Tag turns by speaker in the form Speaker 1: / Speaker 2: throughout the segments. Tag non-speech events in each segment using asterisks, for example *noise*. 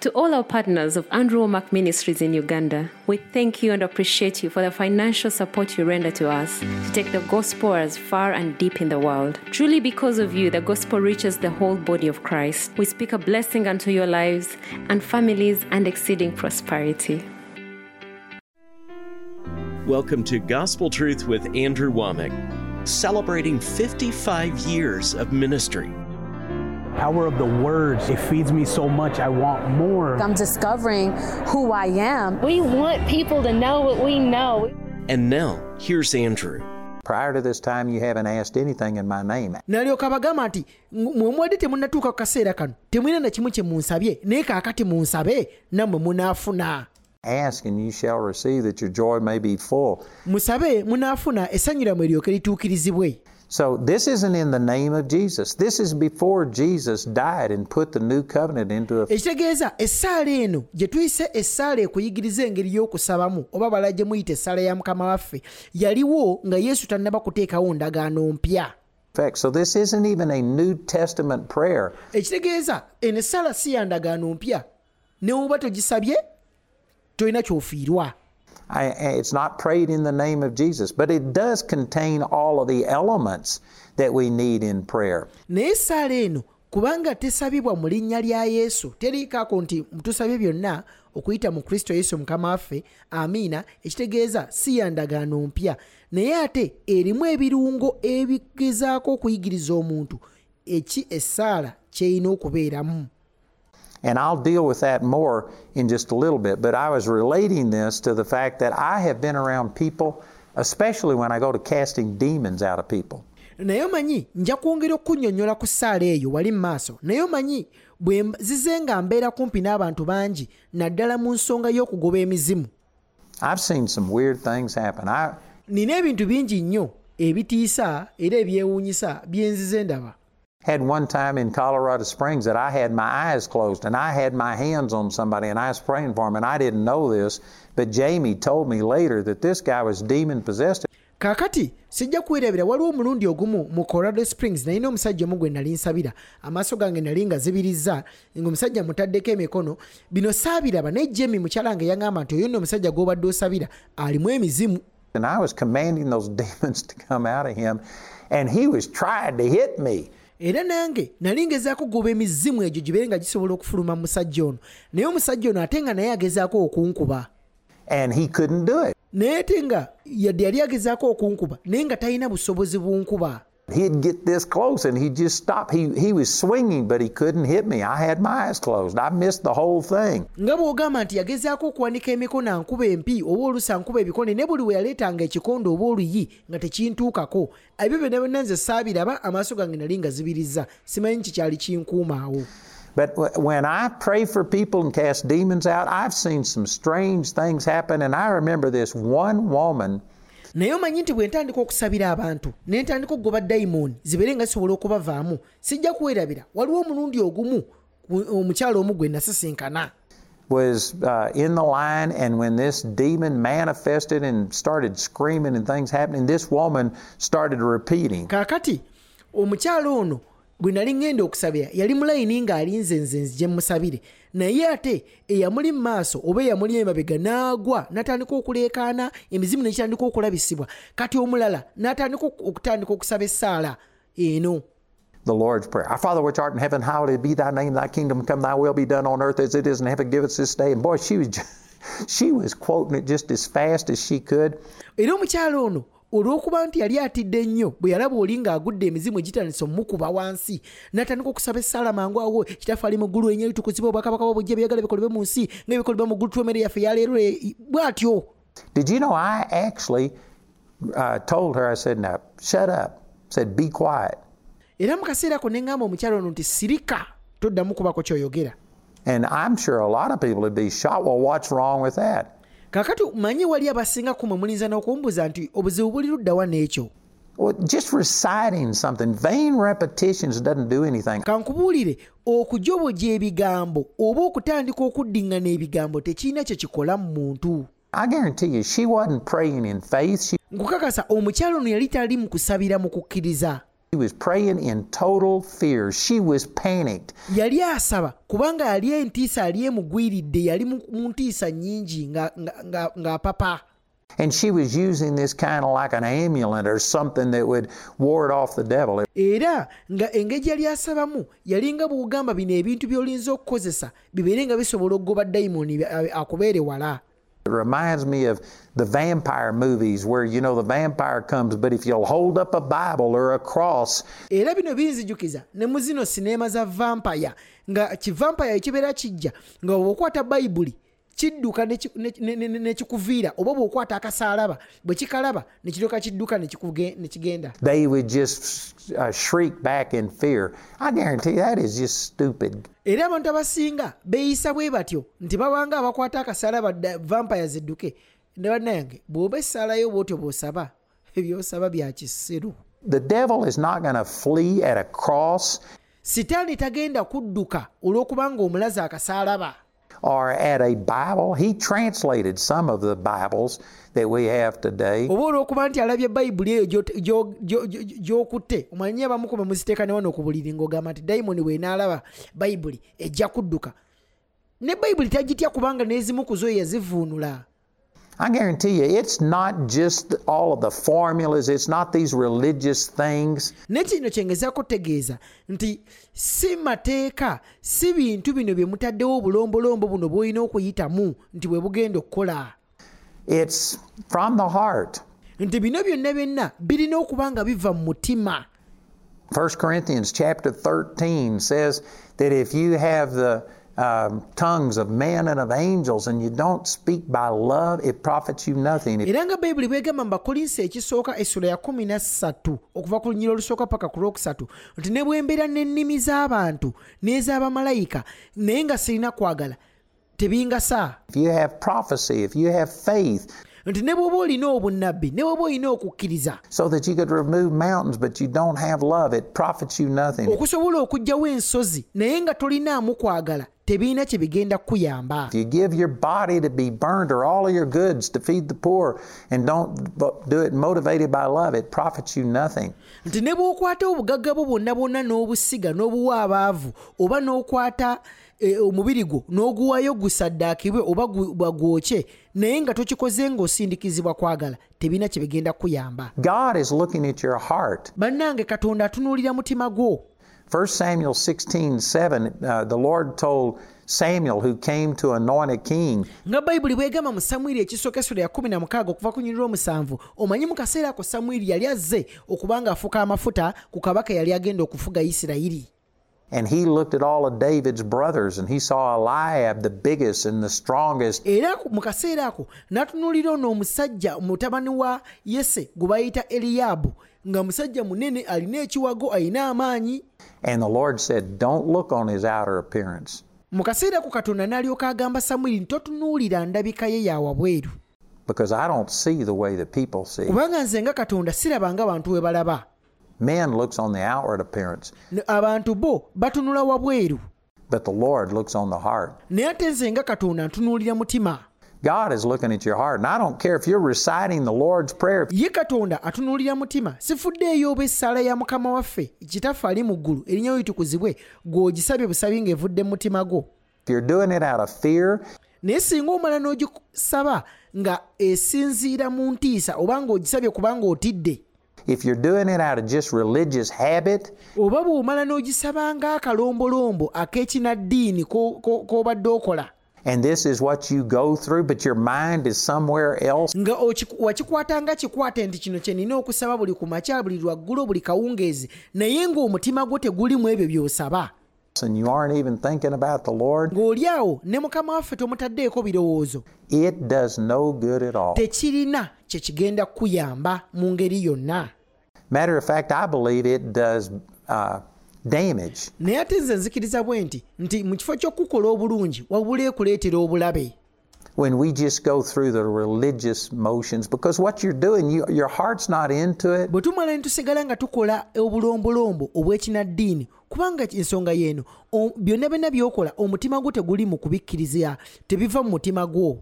Speaker 1: To all our partners of Andrew Wommack Ministries in Uganda, we thank you and appreciate you for the financial support you render to us to take the gospel as far and deep in the world. Truly, because of you, the gospel reaches the whole body of Christ. We speak a blessing unto your lives and families and exceeding prosperity.
Speaker 2: Welcome to Gospel Truth with Andrew Wommack, celebrating 55 years of ministry.
Speaker 3: Power of the words, it feeds me so much. I want more.
Speaker 4: I'm discovering who I am.
Speaker 5: We want people to know what we know.
Speaker 2: And now, here's Andrew.
Speaker 6: Prior to this time, you haven't asked anything in my name.
Speaker 7: n'alyoka bagamba nti mwe mwadde temunnatuuka ku kaseera kano temwina na kimu kye munsabye naye kaakati munsabe nammwe munaafuna
Speaker 6: Ask and you shall receive that your joy may be full.
Speaker 7: musabe munaafuna essanyu lyammwe eryoke lituukirizibwe
Speaker 6: So, this isn't in the name of Jesus. This is before Jesus died and put the new covenant into effect.
Speaker 7: ekitegeeza essaala eno gye tuyise essaala ekuyigiriza engeri y'okusabamu oba bala gye muyita essaala ya mukama waffe yaliwo nga yesu tannaba kuteekawo ndagaano mpya
Speaker 6: So, this isn't even a New Testament prayer.
Speaker 7: ekitegeeza eno essaala si ya ndagaano mpya ne woba togisabye tolina ky'ofiirwa
Speaker 6: I, it's not prayed in the name of Jesus, but it does contain all of the elements that we need in prayer.
Speaker 7: naye essaala eno kubanga tesabibwa mu linnya lya yesu teriikaako nti tusabye byonna okuyita mu kristo yesu mukama waffe amiina ekitegeeza si ya ndagaano mpya. Naye ate erimu ebirungo ebigezaako okuyigiriza omuntu eki essaala kyerina okubeeramu
Speaker 6: And I'll deal with that more in just a little bit. But I was relating this to the fact that I have been around people, especially when I go to casting demons out of people.
Speaker 7: naye omanyi nja kwongera okunnyonnyola ku ssaala eyo wali mu maaso naye omanyi bwe zize nga mbeera kumpi n'abantu bangi naddala mu nsonga y'okugoba emizimu
Speaker 6: I've seen some weird things happen. I,
Speaker 7: nina ebintu bingi nnyo ebitiisa era ebyewuunyisa bye nzize ndaba
Speaker 6: had one time in Colorado Springs that I had my eyes closed and I had my hands on somebody and I was praying for him and I didn't know this, but Jamie told me later that this guy was demon possessed.
Speaker 7: kaakati sijja kwerabira waliwo omulundi ogumu mu colorado springs nalina omusajja omu gwe nali nsabira amaaso gange nali nga zibirizza ng'omusajja mutaddeko emikono bino saabiraba naye jemi mukyala nga yaŋŋamba nti oyo nno omusajja gw'obadde osabira alimu emizimu
Speaker 6: And I was commanding those *laughs* demons to come out of him and he was trying to hit me.
Speaker 7: Era nange nali ngezaako goba emizimu egyo gibeere nga gisobola okufuluma mu musajja ono. Naye omusajja ono ate nga naye agezaako okunkuba. Naye ate nga yadde yali agezaako okunkuba naye nga talina busobozi bunkuba
Speaker 6: He'd get this close and he'd just stop. He, he was swinging, but he couldn't hit me. I had my eyes closed. I missed the whole thing.
Speaker 7: nga bw'ogamba nti yagezaako okuwanika emikono ankuba empi oba oluusi ankuba ebikone ne buli we yaleetanga ekikondo oba oluyi nga tekintuukako ebyo byonna byonna nze saabiraba amaaso gange nali nga zibirizza simanyi kikyali kinkuumaawo
Speaker 6: But when I pray for people and cast demons out, I've seen some strange things happen. And I remember this one woman
Speaker 7: naye omanyi nti bwe ntandika okusabira abantu ne ntandika okugoba dayimooni zibeere nga zisobola okubavaamu sijja kwerabira waliwo omulundi ogumu omukyala omu gwe nasisinkana
Speaker 6: was uh, in the line, and when this demon manifested and started screaming and things happening, this woman started repeating.
Speaker 7: kaakati omukyala ono gwe nali ŋŋenda okusabira yali mulayini ng'alinze nze nzije musabire naye ate eyamuli mu maaso oba eyamuli emabega n'agwa n'atandika okuleekaana emizimu nekitandika okulabisibwa kati omulala n'atandika oku- okutandika okusaba essaala eno
Speaker 6: The Lord's Prayer. Our Father which art in heaven, hallowed be thy name, thy kingdom come, thy will be done on earth as it is in heaven. Give us this day. And boy, she was *laughs* she was quoting it just as fast as she could.
Speaker 7: era omukyala ono olw'okuba nti yali atidde nnyo bwe yalaba oli ng'agudde emizimu egitandise omukuba wansi n'atandika okusaba essaala mangu awo kitaffe ali mu ggulu enye litukuzibwa obwakabaka bwa bujja byagala bikolebwe mu nsi nga bikolebwa mu ggulu twemmere yaffe yaleero bw'atyo
Speaker 6: Did you know I actually uh, told her, I said, now shut up. I said, be quiet.
Speaker 7: era mu kaseera ako ne ŋŋamba omukyala ono nti sirika toddamu kubako kyoyogera
Speaker 6: And I'm sure a lot of people would be shocked. Well, what's wrong with that?
Speaker 7: Kaakati manyi wali abasinga kumwe mulinza n'okumbuuza nti obuzibu buli luddawa n'ekyo
Speaker 6: Well, just reciting something, vain repetitions doesn't do anything.
Speaker 7: kankubuulire okujobojja ebigambo oba okutandika okuddiŋŋana ebigambo tekirina kye kikola mu muntu
Speaker 6: I guarantee you, she wasn't praying in faith. She
Speaker 7: nkukakasa omukyala ono yali tali mu kusabira mu kukkiriza
Speaker 6: She was praying in total fear. She was panicked.
Speaker 7: yali asaba kubanga yali entiisa yali emugwiridde yali mu ntiisa nnyingi ng'apapa
Speaker 6: And she was using this kind of like an amulet or something that would ward off the devil.
Speaker 7: era nga engeri yali asabamu yali nga bw'ogamba bino ebintu by'olinza okukozesa bibeere nga bisobola okugoba dayimoni bi- akubeere wala
Speaker 6: It reminds me of the vampire movies where, you know, the vampire comes, but if you'll hold up a Bible or a cross,
Speaker 7: era bino binzijukiza ne za nga ekibeera kijja nga bayibuli kidduka ne ki- ne- ne- ne- ne kikuviira oba bw'okwata akasaalaba bwe kikalaba ne kiryoka kidduka ne kikuge- ne kigenda.
Speaker 6: They would just uh, shriek back in fear. I guarantee that is just stupid.
Speaker 7: era abantu abasinga beeyisa bwe batyo nti babanga abakwata akasaalaba dda- vampaya zidduke. Ne bannayange bw'oba essaalayo bw'otyo bw'osaba ebyosaba bya kisiru
Speaker 6: The devil is not going to flee at a cross.
Speaker 7: Sitaani tagenda kudduka olw'okubanga omulaze akasaalaba
Speaker 6: or at a Bible. He translated some of the Bibles that we have today.
Speaker 7: ne bayibuli ne tagitya kubanga n'ezimu ku zo yazivuunula
Speaker 6: I guarantee you, it's not just all of the formulas, it's not these religious things.
Speaker 7: ne kino kyengezaako kutegeeza nti si mateeka si bintu bino bye mutaddewo obulombolombo buno bw'olina okuyitamu nti bwe bugenda okukola
Speaker 6: It's from the heart.
Speaker 7: nti bino byonna byonna birina okuba nga biva mu mutima
Speaker 6: 1 Corinthians chapter 13 says that if you have the um, tongues of men and of angels and you don't speak by love, it profits you nothing.
Speaker 7: Era nga bayibuli bwegamba mu bakolinsi ekisooka essula ya 13 okuva ku lunyira olusooka paka ku lwokusatu nti ne bwembeera n'ennimi z'abantu n'ez'abamalayika naye nga sirina kwagala tebingasa
Speaker 6: if you have prophecy, if you have faith,
Speaker 7: nti ne bw'oba olina obunnabbi ne bw'oba olina okukkiriza
Speaker 6: so that you could remove mountains, but you don't have love, it profits you nothing.
Speaker 7: okusobola okuggyawo ensozi naye nga tolinaamu kwagala tebiina kye bigenda kukuyamba
Speaker 6: If you give your body to be burned or all of your goods to feed the poor and don't do it motivated by love, it profits you nothing.
Speaker 7: nti ne bw'okwata obugagga bwo bwonna bwonna n'obusiga n'obuwa abaavu oba n'okwata omubiri gwo n'oguwayo gusaddaakibwe oba bagwokye naye nga tokikoze ng'osindikizibwa kwagala tebirina kye bigenda kukuyamba. Bannange katonda atunuulira mutima gwo.
Speaker 6: 1 Samuel 16 7, uh, the Lord told Samuel, who came to anoint a king,
Speaker 7: nga bayibuli bwegamba mu samwiri ekisooka essula ya 16 okuva ku nyirira omusanvu omanyi mu kaseera ako samwiri yali azze okuba ng'afuka amafuta ku kabaka yali agenda okufuga isirayiri
Speaker 6: and he looked at all of David's brothers and he saw Eliab, the biggest and the strongest,
Speaker 7: era mu kaseera ako n'atunuulira ono omusajja mutabani wa yese gwe bayita eriyaabu nga musajja munene alina ekiwago alina amaanyi
Speaker 6: and the Lord said, Don't look on his outer appearance.
Speaker 7: mu kaseera ako katonda n'alyoka agamba samwiri nti totunuulira ndabika ye yawa bweru
Speaker 6: Because I don't see the way that people see.
Speaker 7: kubanga nze nga katonda siraba nga abantu we balaba
Speaker 6: Men looks on the outward appearance,
Speaker 7: abantu bo batunula wabweru
Speaker 6: but the Lord looks on the heart.
Speaker 7: naye ate nze nga katonda ntunuulira mutima
Speaker 6: God is looking at your heart. And I don't care if you're reciting the Lord's Prayer.
Speaker 7: ye katonda atunuulira mutima sifuddeeyo oba essaala ya mukama waffe kitaffe ali mu ggulu erinnya litukuzibwe gw'ogisabye busabi ng'evudde mu mutima gwo
Speaker 6: If you're doing it out of fear,
Speaker 7: naye singa omala n'ogisaba nga esinziira mu ntiisa oba ng'ogisabye kubanga otidde
Speaker 6: if you're doing it out of just religious habit,
Speaker 7: oba bw'omala n'ogisaba ng'akalombolombo ak'ekinaddiini ko- ko- k'obadde okola.
Speaker 6: and this is what you go through, but your mind is somewhere else,
Speaker 7: nga wakikwata nga kikwate nti kino kye nina okusaba buli ku makya buli lwaggulo buli kawungeezi naye ng'omutima gwo tegulimu ebyo by'osaba.
Speaker 6: And you aren't even thinking about the Lord,
Speaker 7: ng'oli awo ne mukama waffe tomutaddeeko birowoozo.
Speaker 6: It does no good at all. Matter of fact, I believe it does uh, damage.
Speaker 7: naye ate nze nzikiriza bwe nti nti mu kifo ky'okukola obulungi wabula ekuleetera obulabe.
Speaker 6: When we just go through the religious motions because what you're doing you, your heart's not into it.
Speaker 7: Bwe tumala ne tusigala nga tukola obulombolombo obw'ekinaddiini kubanga ensonga y'eno byonna byonna by'okola omutima gwo teguli mu kubikkiriza tebiva mu mutima gwo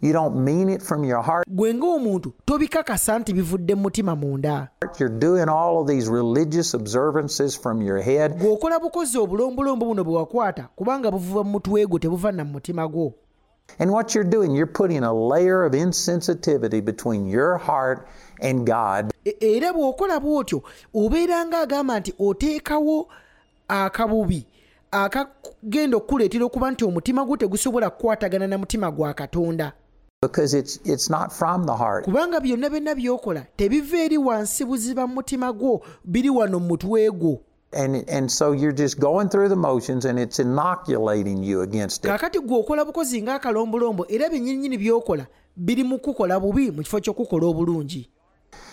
Speaker 6: you don't mean it from your heart,
Speaker 7: gwe ng'omuntu tobikakasa nti bivudde mu mutima munda.
Speaker 6: You're doing all of these religious observances from your head,
Speaker 7: gw'okola bukozi obulombolombo buno bwe wakwata kubanga buvuba mu mutwe gwo tebuva na mu mutima gwo.
Speaker 6: And what you're doing, you're putting a layer of insensitivity between your heart and God.
Speaker 7: E- era bw'okola bw'otyo obeera ng'agamba nti oteekawo akabubi akagenda okukuleetera okuba nti omutima gwo tegusobola kukwatagana na mutima gwa katonda
Speaker 6: because it's it's not from the heart.
Speaker 7: kubanga byonna byonna by'okola tebiva eri wansi buziba mu mutima gwo biri wano mu mutwe gwo
Speaker 6: And and so you're just going through the motions and it's inoculating you against it.
Speaker 7: kaakati gwe okola bukozi ng'akalombolombo era by'okola biri mu kukola bubi mu kifo ky'okukola obulungi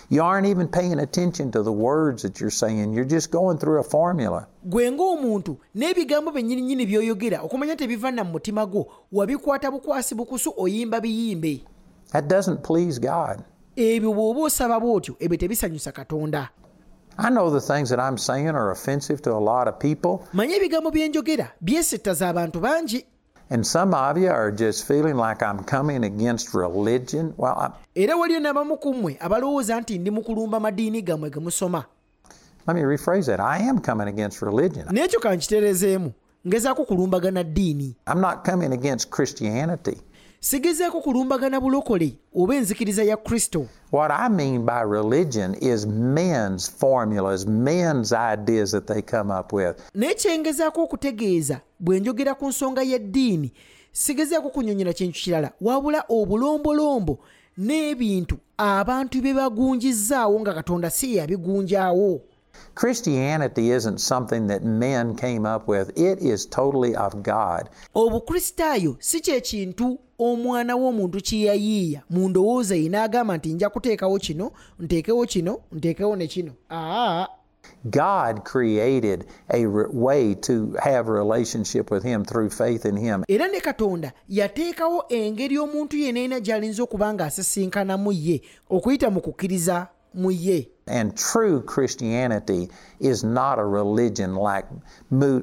Speaker 6: You aren't even paying attention to the words that you're saying. You're just going through a formula.
Speaker 7: gwe ng'omuntu n'ebigambo byennyininyini by'oyogera okumanya tebiva na mu mutima gwo wabikwata bukwasi bukusu oyimba biyimbe
Speaker 6: That doesn't please God.
Speaker 7: ebyo bw'oba osaba bw'otyo ebyo tebisanyusa katonda
Speaker 6: I know the things that I'm saying are offensive to a lot of people,
Speaker 7: manye ebigambo bye njogera byesittaza abantu bangi
Speaker 6: and some of you are just feeling like I'm coming against religion. Well, I,
Speaker 7: era waliyo n'abamu ku mmwe abalowooza nti ndi mu kulumba madiini gammwe ge musoma
Speaker 6: let me rephrase that. I am coming against religion.
Speaker 7: n'ekyo kankitereezeemu ngezaako kulumbagana ddiini Sigezaako kulumbagana bulokole oba enzikiriza ya kristo
Speaker 6: What I mean by religion is men's formulas, men's ideas that they come up with.
Speaker 7: naye kyengezaako okutegeeza bwe njogera ku nsonga y'eddiini sigezaako kunyonyera kintu kirala wabula obulombolombo n'ebintu abantu bye bagunjizaawo nga katonda si yabigunjaawo
Speaker 6: Christianity isn't something that men came up with, it is totally of God.
Speaker 7: obukristaayo si kye kintu omwana w'omuntu kye yayiiya mu ndowooza ye n'agamba nti nja kuteekawo kino nteekewo kino nteekewo ne kino aa
Speaker 6: God created a way to have a relationship with Him through faith in Him.
Speaker 7: era ne katonda yateekawo engeri omuntu yenna gy'alinza okuba ng'asisinkanamu ye okuyita mu kukkiriza mu ye
Speaker 6: And true Christianity is not a religion like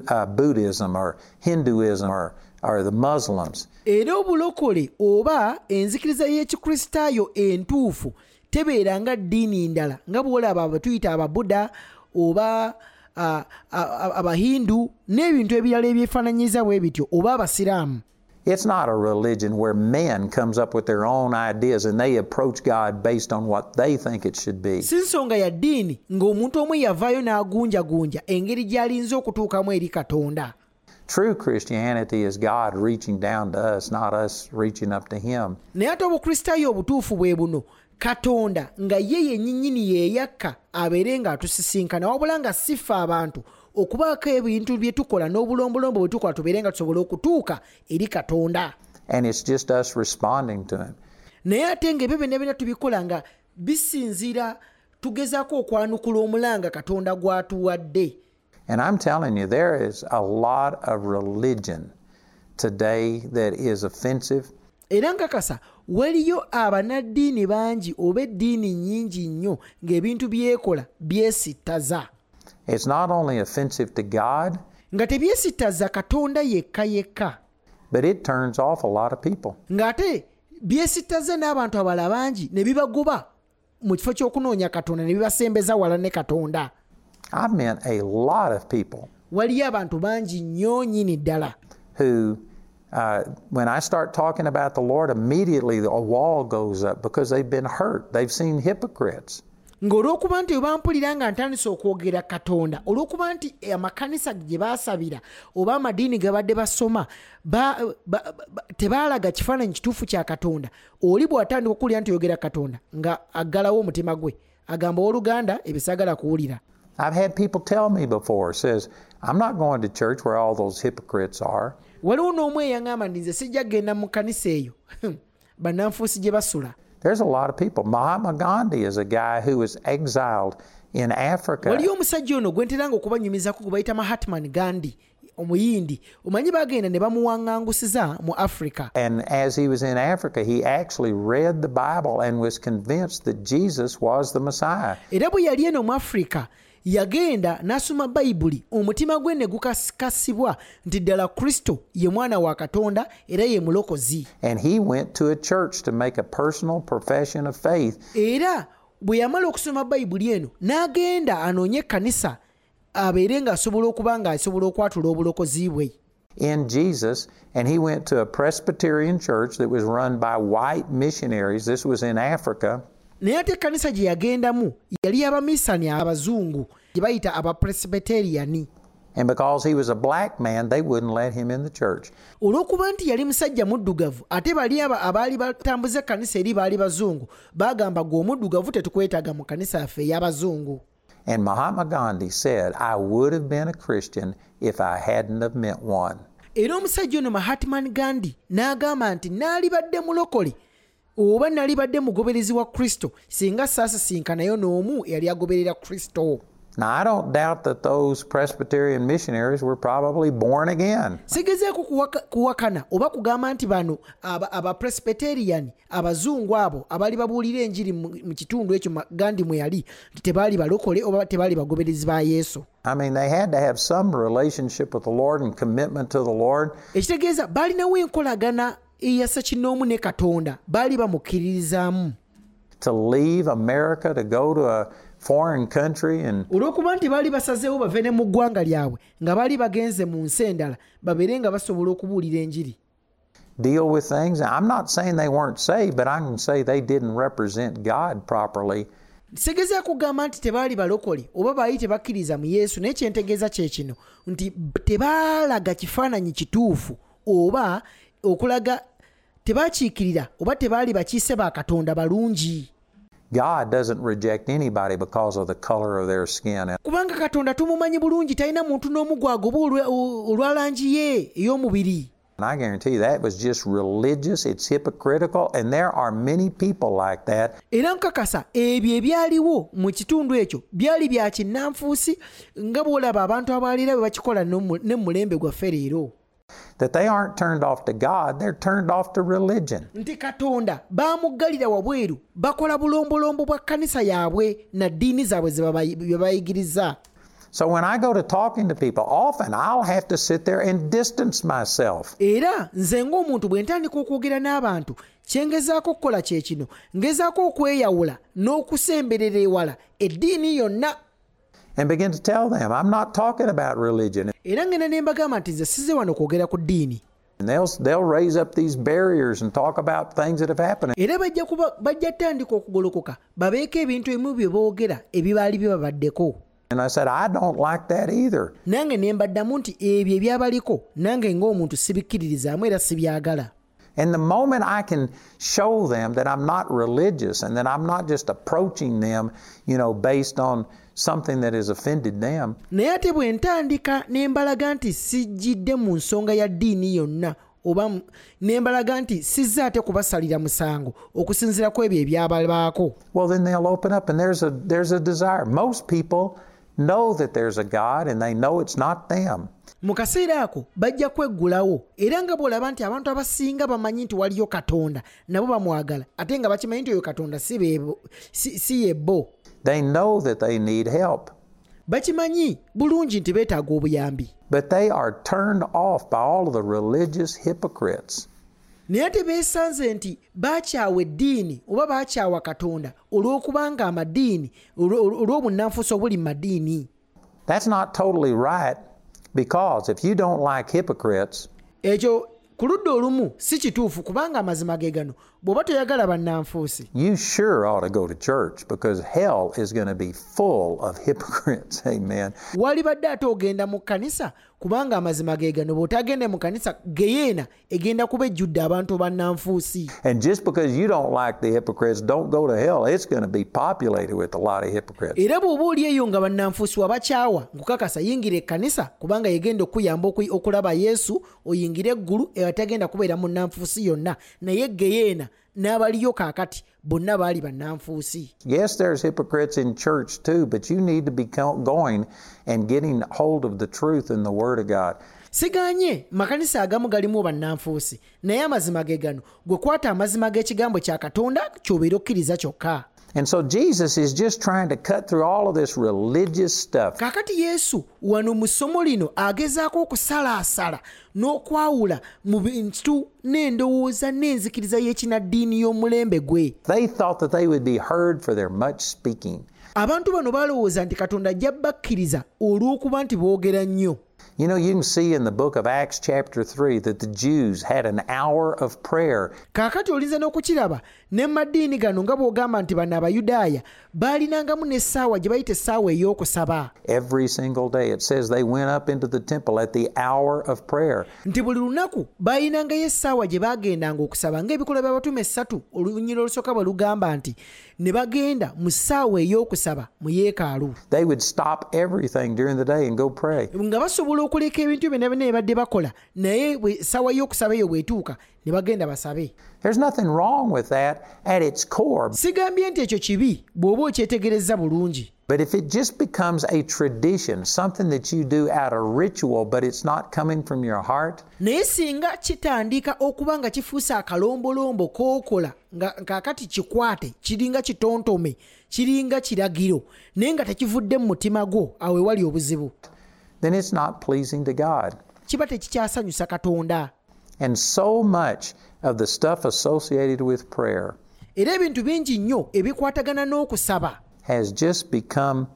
Speaker 6: uh, Buddhism or Hinduism or, or the Muslims.
Speaker 7: Era obulokole oba enzikiriza y'ekikristaayo entuufu tebeera nga ddiini ndala nga bw'olaba abatuyita ababuda oba ah, ah, abahindu n'ebintu ebirala ebyefaananyiza bwe bityo oba abasiraamu
Speaker 6: It's not a religion where men comes up with their own ideas and they approach God based on what they think it should be.
Speaker 7: si nsonga ya ddiini ng'omuntu omu yavaayo n'agunjagunja engeri gy'alinza okutuukamu eri katonda
Speaker 6: True Christianity is God reaching down to us, not us reaching up to Him.
Speaker 7: naye ate obukristaayo obutuufu bwe buno katonda nga ye yennyinnyini yeeyakka abeere ng'atusisinkana wabula nga siffe abantu okubaako ebintu bye tukola n'obulombolombo bwe tukola tubeere nga tusobola okutuuka eri katonda
Speaker 6: And it's just us responding to Him.
Speaker 7: naye ate ng'ebyo byonna byonna tubikola nga bisinziira tugezaako okwanukula omulanga katonda gw'atuwadde
Speaker 6: And I'm telling you, there is a lot of religion today that is offensive.
Speaker 7: era nkakasa waliyo abanaddiini bangi oba eddiini nnyingi nnyo ng'ebintu byekola byesittaza
Speaker 6: It's not only offensive to God,
Speaker 7: nga tebyesittaza katonda yekka yekka
Speaker 6: but it turns off a lot of people.
Speaker 7: ng'ate byesittaza n'abantu abalala bangi ne bibagoba mu kifo ky'okunoonya katonda ne bibasembeza wala ne katonda
Speaker 6: I've met a lot of people
Speaker 7: waliyo abantu bangi nnyo nnyini ddala
Speaker 6: who, uh, when I start talking about the Lord, immediately a wall goes up because they've been hurt. They've seen hypocrites.
Speaker 7: ng'olw'okuba nti bwe bampulira nga ntandise okwogera katonda olw'okuba nti amakanisa gye baasabira oba amadiini ge badde basoma ba, ba, ba, tebaalaga kifaananyi kituufu kya katonda oli bw'atandika okuwulira nti oyogera katonda nga aggalawo omutima gwe agamba owooluganda kuwulira
Speaker 6: I've had people tell me before, says, I'm not going to church where all those hypocrites are.
Speaker 7: waliwo n'omu eyaŋŋamba ndi nze sijja kgenda mu kkanisa eyo hmm. bannanfuusi gye basula
Speaker 6: There's a lot of people. Mahatma Gandhi is a guy who was exiled in Africa.
Speaker 7: waliyo omusajja ono gwe nteranga okubanyumizako gwe bayita mahatman gandi omuyindi omanyi bagenda ne bamuwaŋŋangusiza mu africa
Speaker 6: And as he was in Africa, he actually read the Bible and was convinced that Jesus was the Messiah.
Speaker 7: era bwe yali eno mu africa yagenda n'asoma bayibuli omutima gwe ne gukakasibwa nti ddala kristo ye mwana wa katonda era ye mulokozi
Speaker 6: And he went to a church to make a personal profession of faith.
Speaker 7: era bwe yamala okusoma bayibuli eno n'agenda anoonye ekkanisa abeere ng'asobola okuba ng'asobola okwatula obulokozi bwe
Speaker 6: in Jesus, and he went to a Presbyterian church that was run by white missionaries. This was in Africa.
Speaker 7: Naye ate ekkanisa gye yagendamu yali abamisani abazungu gye bayita abapresbyteriani
Speaker 6: And because he was a black man, they wouldn't let him in the church.
Speaker 7: olw'okuba nti yali musajja muddugavu ate bali aba abaali batambuza ekkanisa eri baali bazungu baagamba gwe omuddugavu tetukwetaaga mu kkanisa yaffe ey'abazungu
Speaker 6: And Mahatma Gandhi said, I would have been a Christian if I hadn't have met one.
Speaker 7: era omusajja ono mahatman gandi n'agamba nti n'alibadde mulokole oba naalibadde mugoberezi wa kristo singa saasisinkanayo n'omu eyali agoberera kristo
Speaker 6: Now, I don't doubt that those Presbyterian missionaries were probably born again.
Speaker 7: sigezeeko kuwaka- kuwakana oba kugamba nti bano aba- abapresbyterian abazungu abo abaali babuulira enjiri mu kitundu ekyo gandhi mwe yali nti tebaali balokole oba tebaali bagoberezi ba yesu
Speaker 6: I mean, they had to have some relationship with the Lord and commitment to the Lord.
Speaker 7: ekitegeeza baalinawo enkolagana eyasa kinoomu ne katonda baali bamukkiririzaamu
Speaker 6: To leave America to go to a foreign country and
Speaker 7: olw'okuba nti baali basazeewo bave ne mu ggwanga lyabwe nga baali bagenze mu nsi endala babeere nga basobola okubuulira enjiri
Speaker 6: deal with things. I'm not saying they weren't saved, but I can say they didn't represent God properly.
Speaker 7: segeza kugamba nti tebaali balokole oba baali tebakkiriza mu yesu naye kyentegeeza kye kino nti b- tebaalaga kifaananyi kituufu oba okulaga tebakiikirira oba tebaali bakiise ba katonda balungi
Speaker 6: God doesn't reject anybody because of the color of their skin. And
Speaker 7: kubanga katonda tumumanyi bulungi talina muntu n'omu gwagoba olwa- langi ye ey'omubiri
Speaker 6: I guarantee you that was just religious, it's hypocritical, and there are many people like that.
Speaker 7: era nkakasa ebyo ebyaliwo mu kitundu ekyo byali bya kinnanfuusi nga bw'olaba abantu abalira bwe bakikola ne mu mulembe gwaffe leero
Speaker 6: That they aren't turned off to God, they're turned off to religion.
Speaker 7: nti katonda baamuggalira wabweru bakola bulombolombo bwa kkanisa yaabwe na ddiini zaabwe ze babayi-
Speaker 6: So when I go to talking to people, often I'll have to sit there and distance myself.
Speaker 7: era nze ng'omuntu bwe ntandika okwogera n'abantu kye ngezaako okukola kye kino ngezaako okweyawula n'okusemberera ewala eddiini yonna
Speaker 6: and begin to tell them, I'm not talking about religion.
Speaker 7: era ngenda ne mbagamba nti nze size wano kwogera ku ddiini
Speaker 6: And they'll, they'll raise up these barriers and talk about things that have happened.
Speaker 7: era bajja kuba bajja tandika okugolokoka babeeko ebintu ebimu bye boogera ebibaali bibabaddeko
Speaker 6: And I said, I don't like that either.
Speaker 7: nange ne mbaddamu nti ebyo ebyabaliko nange ng'omuntu sibikkiririzaamu era sibyagala
Speaker 6: And the moment I can show them that I'm not religious and that I'm not just approaching them, you know, based on something that has offended them,
Speaker 7: naye ate bwe ntandika ne mbalaga nti sijjidde mu nsonga ya ddiini yonna oba ne mbalaga nti sizze ate kubasalira musango okusinziira ku ebyo
Speaker 6: well, then they'll open up and there's a, there's a desire. Most people know that there's a God and they know it's not them.
Speaker 7: mu kaseera ako bajja kweggulawo era nga bw'olaba nti abantu abasinga bamanyi nti waliyo katonda nabo bamwagala ate nga bakimanyi nti oyo katonda si beebo- si si ye bo
Speaker 6: They know that they need help,
Speaker 7: bakimanyi bulungi nti beetaaga obuyambi
Speaker 6: but they are turned off by all of the religious hypocrites.
Speaker 7: Naye ate beesanze nti baakyawa eddiini oba baakyawa katonda olw'okubanga amadiini olw- olw'obunnanfuusi obuli mu madiini.
Speaker 6: That's not totally right because if you don't like hypocrites,
Speaker 7: ekyo ku ludda olumu si kituufu kubanga amazima ge gano bw'oba toyagala bannanfuusi
Speaker 6: you sure ought to go to church because hell is going to be full of hypocrites. *laughs* Amen.
Speaker 7: walibadde ate ogenda mu kkanisa kubanga amazima ge gano bw'otagende mu kkanisa geyeena egenda kuba ejjudde abantu bannanfuusi
Speaker 6: And just because you don't like the hypocrites, don't go to hell. It's going to be populated with a lot of hypocrites.
Speaker 7: era bw'oba oli eyo nga bannanfuusi wabakyawa nkukakasa yingira ekkanisa kubanga yegenda okuyamba oku- okulaba yesu oyingire eggulu ebatagenda kubeera mu nnanfuusi yonna naye geyeena n'abaliyo kaakati bonna baali bannanfuusi
Speaker 6: Yes, there's hypocrites in church too, but you need to be going and getting hold of the truth in the Word of God.
Speaker 7: siganye makanisa agamu galimu bannanfuusi naye amazima ge gano gwe kwata amazima g'ekigambo kya katonda ky'obeera okkiriza kyokka
Speaker 6: And so Jesus is just trying to cut through all of this religious stuff.
Speaker 7: kaakati yesu wano mu ssomo lino agezaako okusalaasala n'okwawula mu bintu n'endowooza n'enzikiriza y'ekinaddiini y'omulembe gwe
Speaker 6: They thought that they would be heard for their much speaking.
Speaker 7: abantu bano balowooza nti katonda ajja bakkiriza olw'okuba nti boogera nnyo
Speaker 6: You know, you can see in the book of Acts, chapter 3, that the Jews had an hour of prayer
Speaker 7: kaakati olinza n'okukiraba ne gano nga bw'ogamba nti bano abayudaaya baalinangamu n'essaawa gye bayita essaawa ey'okusaba
Speaker 6: every single day. It says they went up into the temple at the hour of prayer.
Speaker 7: nti buli lunaku baalinangayo essaawa gye baagendanga okusaba ng'ebikola by'abatume essatu olunyira olusooka bwe lugamba nti ne bagenda mu ssaawa ey'okusaba mu yeekaalu
Speaker 6: They would stop everything during the day and go pray.
Speaker 7: nga basobola okuleka ebintu byonna byonna bye badde bakola naye essaawa y'okusaba eyo bw'etuuka ne bagenda basabe. Sigambye nti ekyo kibi bw'oba okyetegereza bulungi.
Speaker 6: But if it just becomes a tradition, something that you do out of ritual, but it's not coming from your heart,
Speaker 7: naye singa kitandika okuba nga kifuuse akalombolombo k'okola nga kaakati kikwate kiringa kitontome kiringa kiragiro naye nga tekivudde mu mutima gwo awo ewali obuzibu
Speaker 6: then it's not pleasing to God.
Speaker 7: kiba tekikyasanyusa katonda
Speaker 6: And so much of the stuff associated with prayer
Speaker 7: era ebintu bingi nnyo ebikwatagana n'okusaba
Speaker 6: has just become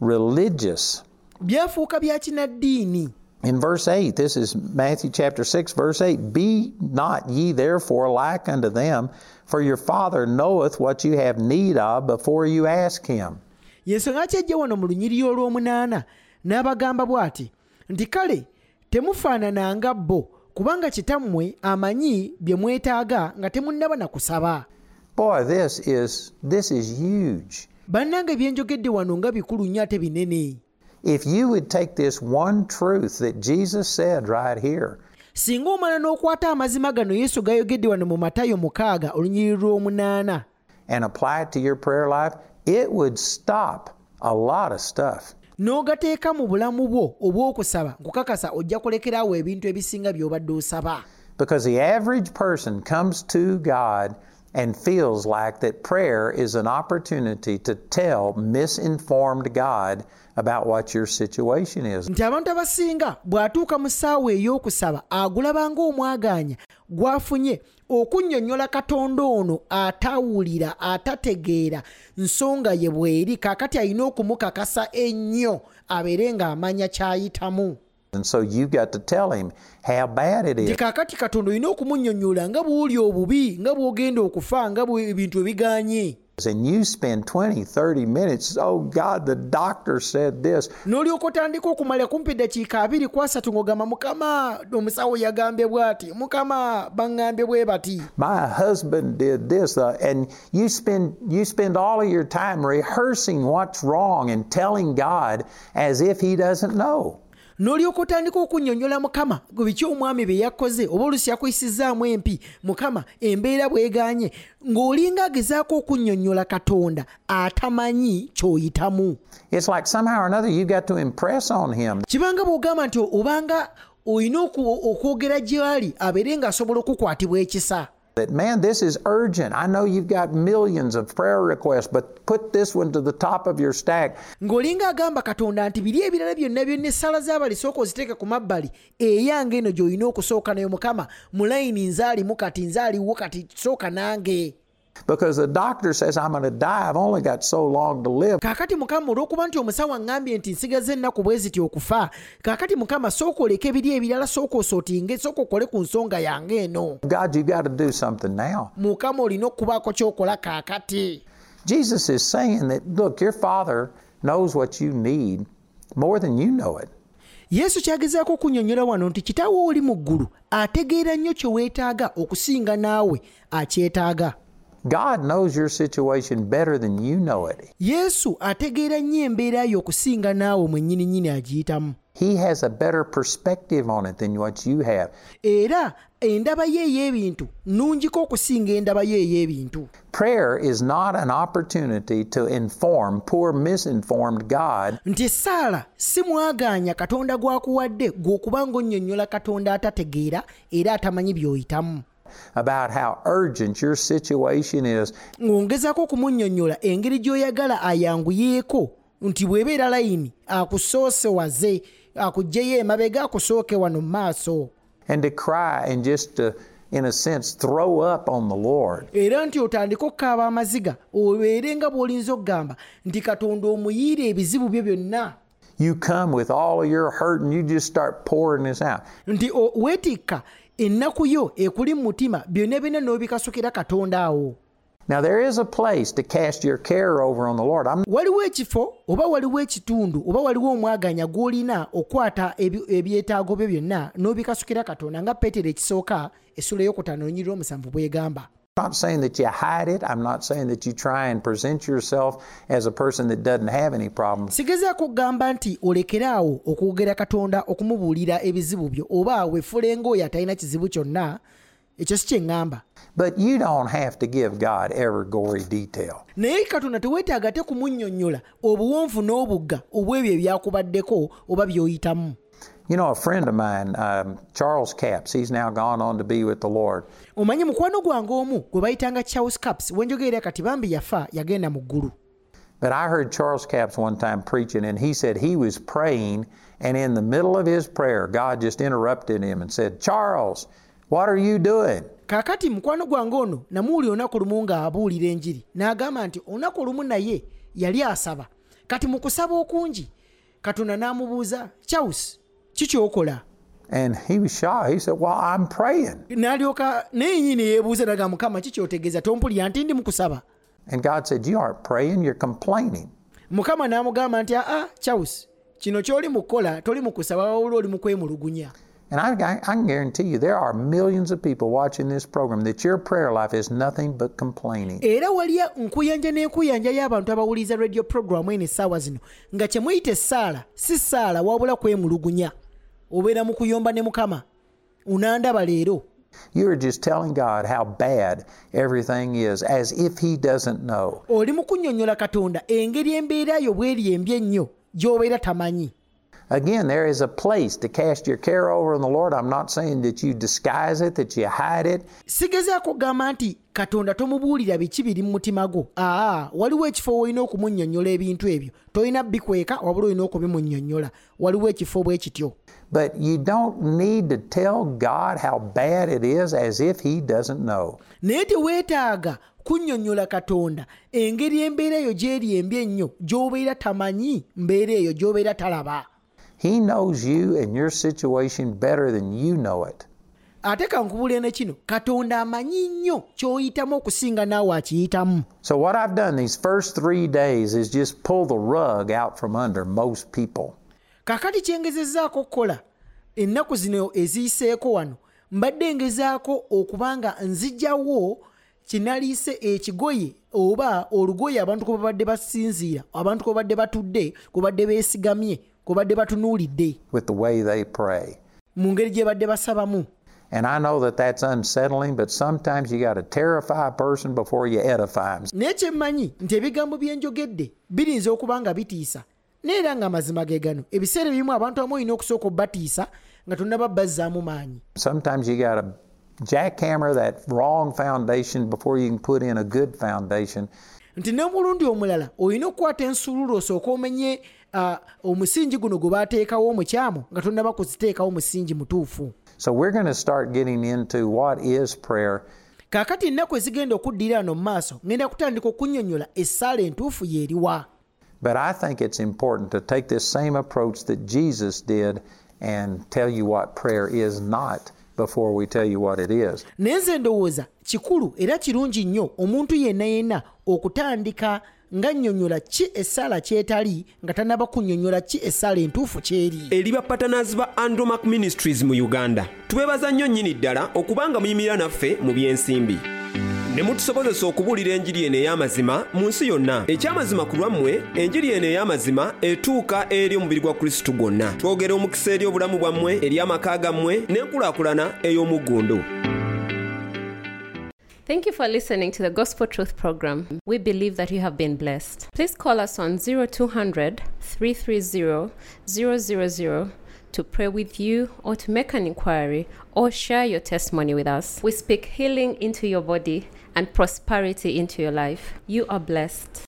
Speaker 6: religious.
Speaker 7: byafuuka bya kinaddiini
Speaker 6: In verse 8, this is Matthew chapter 6, verse 8 Be not ye therefore like unto them, for your Father knoweth what you have need of before you ask him.
Speaker 7: yensonga kyejja wano mu lunyiriri olw'omunaana n'abagamba bw'ati nti kale temufaanananga bo kubanga kitammwe amanyi bye mwetaaga nga temunnaba na kusaba
Speaker 6: Boy, this is this is huge.
Speaker 7: bannange wano nga bikulu nnyo ate binene
Speaker 6: If you would take this one truth that Jesus said right here,
Speaker 7: singa omala n'okwata amazima gano yesu gayogedde wano mu matayo mukaaga olunyiriri lw'omunaana
Speaker 6: and apply it to your prayer life, it would stop a lot of stuff.
Speaker 7: N'ogateeka mu bulamu bwo obw'okusaba nkukakasa ojja ebintu ebisinga by'obadde osaba
Speaker 6: Because the average person comes to God and feels like that prayer is an opportunity to tell misinformed God about what your situation is.
Speaker 7: nti abantu abasinga bw'atuuka mu ssaawa ey'okusaba agulaba ng'omwagaanya gw'afunye okunnyonnyola katonda ono atawulira atategeera. Nsonga ye bw'eri kaakati alina okumukakasa ennyo abeere ng'amanya ky'ayitamu.
Speaker 6: And so you've got to tell him how bad it
Speaker 7: nti
Speaker 6: is.
Speaker 7: kaakati katonda olina okumunnyonnyola nga bw'oli obubi nga bw'ogenda okufa nga ebintu ebiganye
Speaker 6: And you spend 20, 30 minutes, oh God, the doctor said this.
Speaker 7: n'olyoka otandika okumala kumpi eddakiika abiri ku asatu ng'ogamba mukama omusawo yagambye bw'ati mukama baŋŋambye bwe bati
Speaker 6: My husband did this, uh, and you spend you spend all of your time rehearsing what's wrong and telling God as if He doesn't know.
Speaker 7: N'olyoka otandika okunnyonnyola mukama biki omwami bye yakoze oba olusi yakuyisizaamu empi mukama embeera bweganye ng'olinga agezaako okunnyonnyola katonda atamanyi ky'oyitamu. Kibanga bw'ogamba nti obanga olina oku- okwogera gy'ali abeere ng'asobola okukwatibwa ekisa
Speaker 6: that man, this is urgent. I know you've got millions of prayer requests, but put this one to the top of your stack.
Speaker 7: ng'olinga katonda ebirala byonna byonna z'abali sooka oziteeke ku mabbali eyange eno gy'olina okusooka nayo mukama mu layini nze alimu kati nze aliwo kati nange
Speaker 6: Because the doctor says I'm going to die. I've only got so long to live.
Speaker 7: kaakati mukama olw'okuba nti omusawo aŋŋambye nti nsigaze ennaku bwe ziti okufa kaakati mukama sooka oleke ebiri ebirala sooka osootinge sooka okole ku nsonga yange eno
Speaker 6: God, you got to do something now.
Speaker 7: mukama olina okubaako ky'okola kaakati
Speaker 6: Jesus is saying that, look, your Father knows what you need more than you know it.
Speaker 7: yesu kyagezaako okunnyonnyola wano nti kitaawe oli mu ggulu ategeera nnyo kye weetaaga okusinga naawe akyetaaga
Speaker 6: God knows your situation better than you know it.
Speaker 7: yesu ategeera nnyo embeera yo okusinga naawe mwennyini nnyini agiyitamu
Speaker 6: He has a better perspective on it than what you have.
Speaker 7: era endaba ye ey'ebintu nnungiko okusinga endaba ye ey'ebintu
Speaker 6: Prayer is not an opportunity to inform poor, misinformed God
Speaker 7: nti essaala si mwagaanya katonda gw'akuwadde gw'okuba ng'onnyonnyola katonda atategeera era atamanyi by'oyitamu
Speaker 6: about how urgent your situation is.
Speaker 7: ng'ongezaako okumunnyonnyola engeri gy'oyagala ayanguyeeko nti bw'ebeera layini akusoose waze akuggyeyo emabega akusooke wano mu maaso
Speaker 6: and to cry and just to, in a sense, throw up on the Lord.
Speaker 7: era nti otandike amaziga obeere nga bw'olinza okugamba nti katonda ebizibu byo byonna
Speaker 6: You come with all of your hurt and you just start pouring this out.
Speaker 7: nti weetikka ennaku yo ekuli mu mutima byonna byonna n'obikasukira katonda awo
Speaker 6: Now, there is a place to cast your care over on the Lord. I'm
Speaker 7: waliwo ekifo oba waliwo ekitundu oba waliwo omwaganya gw'olina okwata ebyetaago byo byonna n'obikasukira katonda nga peetero ekisooka essula ey'okutaano onyirira omusanvu bw'egamba
Speaker 6: not saying that you hide it. I'm not saying that you try and present yourself as a person that doesn't have any problems.
Speaker 7: sigezaako okugamba nti olekeraawo okwogera katonda okumubuulira ebizibu byo oba weefule ng'oyo atalina kizibu kyonna ekyo si kye ŋŋamba
Speaker 6: But you don't have to give God every gory detail.
Speaker 7: naye katonda teweetaaga te kumunnyonnyola obuwonvu n'obugga obw'ebyo ebyakubaddeko oba by'oyitamu
Speaker 6: You know, a friend of mine, um, Charles Capps, he's now gone on to be with the Lord.
Speaker 7: omanyi mukwano gwange omu gwe bayitanga charles caps wenjogerera kati bambi yafa yagenda mu ggulu
Speaker 6: But I heard Charles Capps one time preaching, and he said he was praying, and in the middle of his prayer, God just interrupted him and said, Charles, what are you doing?
Speaker 7: kaakati mukwano gwange ono namuwuli olunaku lumu ng'abuulira enjiri n'agamba nti olunaku olumu naye yali asaba kati mu kusaba okungi katonda n'amubuuza charles kikyokola
Speaker 6: And he was shy. He said, Well, I'm praying.
Speaker 7: n'alyoka naye nyini yeebuuza naga mukama kikyotegeeza tompulira nti ndi mu kusaba
Speaker 6: And God said, You aren't praying, you're complaining.
Speaker 7: mukama n'amugamba nti aa charles kino ky'oli mu kukola toli mu kusaba wabula oli mu kwemulugunya
Speaker 6: And I, I, I can guarantee you, there are millions of people watching this program that your prayer life is nothing but complaining.
Speaker 7: era waliya nkuyanja n'enkuyanja y'abantu abawuliriza radio programu eno essaawa zino nga kye muyita essaala si ssaala wabula kwemulugunya obeera mu kuyomba ne mukama. Unandaba leero.
Speaker 6: You are just telling God how bad everything is as if He doesn't know.
Speaker 7: oli mu kunnyonnyola katonda engeri embeera yo bw'eri embi ennyo gy'obeera tamanyi.
Speaker 6: Again, there is a place to cast your care over on the Lord. I'm not saying that you disguise it, that you hide it.
Speaker 7: sigezaako okugamba nti katonda tomubuulira biki biri mu mutima gwo. Aa waliwo ekifo wolina okumunnyonnyola ebintu ebyo. Tolina bikweka wabula olina okubimunnyonnyola. Waliwo ekifo bwe kityo
Speaker 6: But you don't need to tell God how bad it is as if He doesn't know.
Speaker 7: naye teweetaaga kunnyonnyola katonda engeri embeera eyo gy'eri embi ennyo gy'obeera tamanyi mbeera eyo gy'obeera talaba
Speaker 6: He knows you and your situation better than you know it.
Speaker 7: ate kankubuulire ne kino katonda amanyi nnyo ky'oyitamu okusinga naawe akiyitamu
Speaker 6: So, what I've done these first three days is just pull the rug out from under most people.
Speaker 7: Kakati kyengezezzaako okukola ennaku zino eziyiseeko wano mbadde ngezaako okuba nga nzijjawo kinaliise ekigoye oba olugoye abantu kwe babadde basinziira abantu kwe babadde batudde kwe badde beesigamye kwe badde batunuulidde. Mu ngeri gye badde basabamu.
Speaker 6: And I know that that's unsettling, but sometimes you got to terrify a person before you edify them.
Speaker 7: naye kyemmanyi nti ebigambo bye njogedde birinza okuba nga bitiisa naye era nga amazima ge gano ebiseera ebimu abantu amu olina okusooka obbatiisa nga tonnaba bazzaamu maanyi
Speaker 6: jackhammer that wrong foundation before you can put in a good foundation.
Speaker 7: nti n'omulundi omulala olina okukwata ensululu osooka omenye ah, omusingi guno gwe baateekawo omukyamu nga tonnaba kuziteekawo musingi mutuufu
Speaker 6: So we're going to start getting into what is prayer.
Speaker 7: kaakati ennaku ezigenda okuddira wano mu maaso ngenda kutandika okunnyonnyola essaala entuufu yeeriwa
Speaker 6: But I think it's important to take this same approach that Jesus did and tell you what prayer is not before we tell you what it is.
Speaker 7: naye nze ndowooza kikulu era kirungi nnyo omuntu yenna yenna okutandika nga nnyonnyola ki essaala kyetali nga tannaba kunnyonnyola ki essaala entuufu kyeri.
Speaker 8: Eri bapatanazi ba andrew mac ministries mu uganda. Tubeebaza nnyo nnyini ddala okubanga muyimirira naffe mu by'ensimbi okubuulira enjiri eno ey'amazima mu nsi yonna ekyamazima ku lwammwe enjiri eno ey'amazima etuuka eri omubiri gwa gwonna twogera omukisa eri obulamu bwammwe eri amaka gammwe n'enkulaakulana ey'omuggundu
Speaker 1: Thank you for listening to the Gospel Truth program. We believe that you have been blessed. Please call us on 0200 330 000 to pray with you or to make an inquiry or share your testimony with us. We speak healing into your body and prosperity into your life. You are blessed.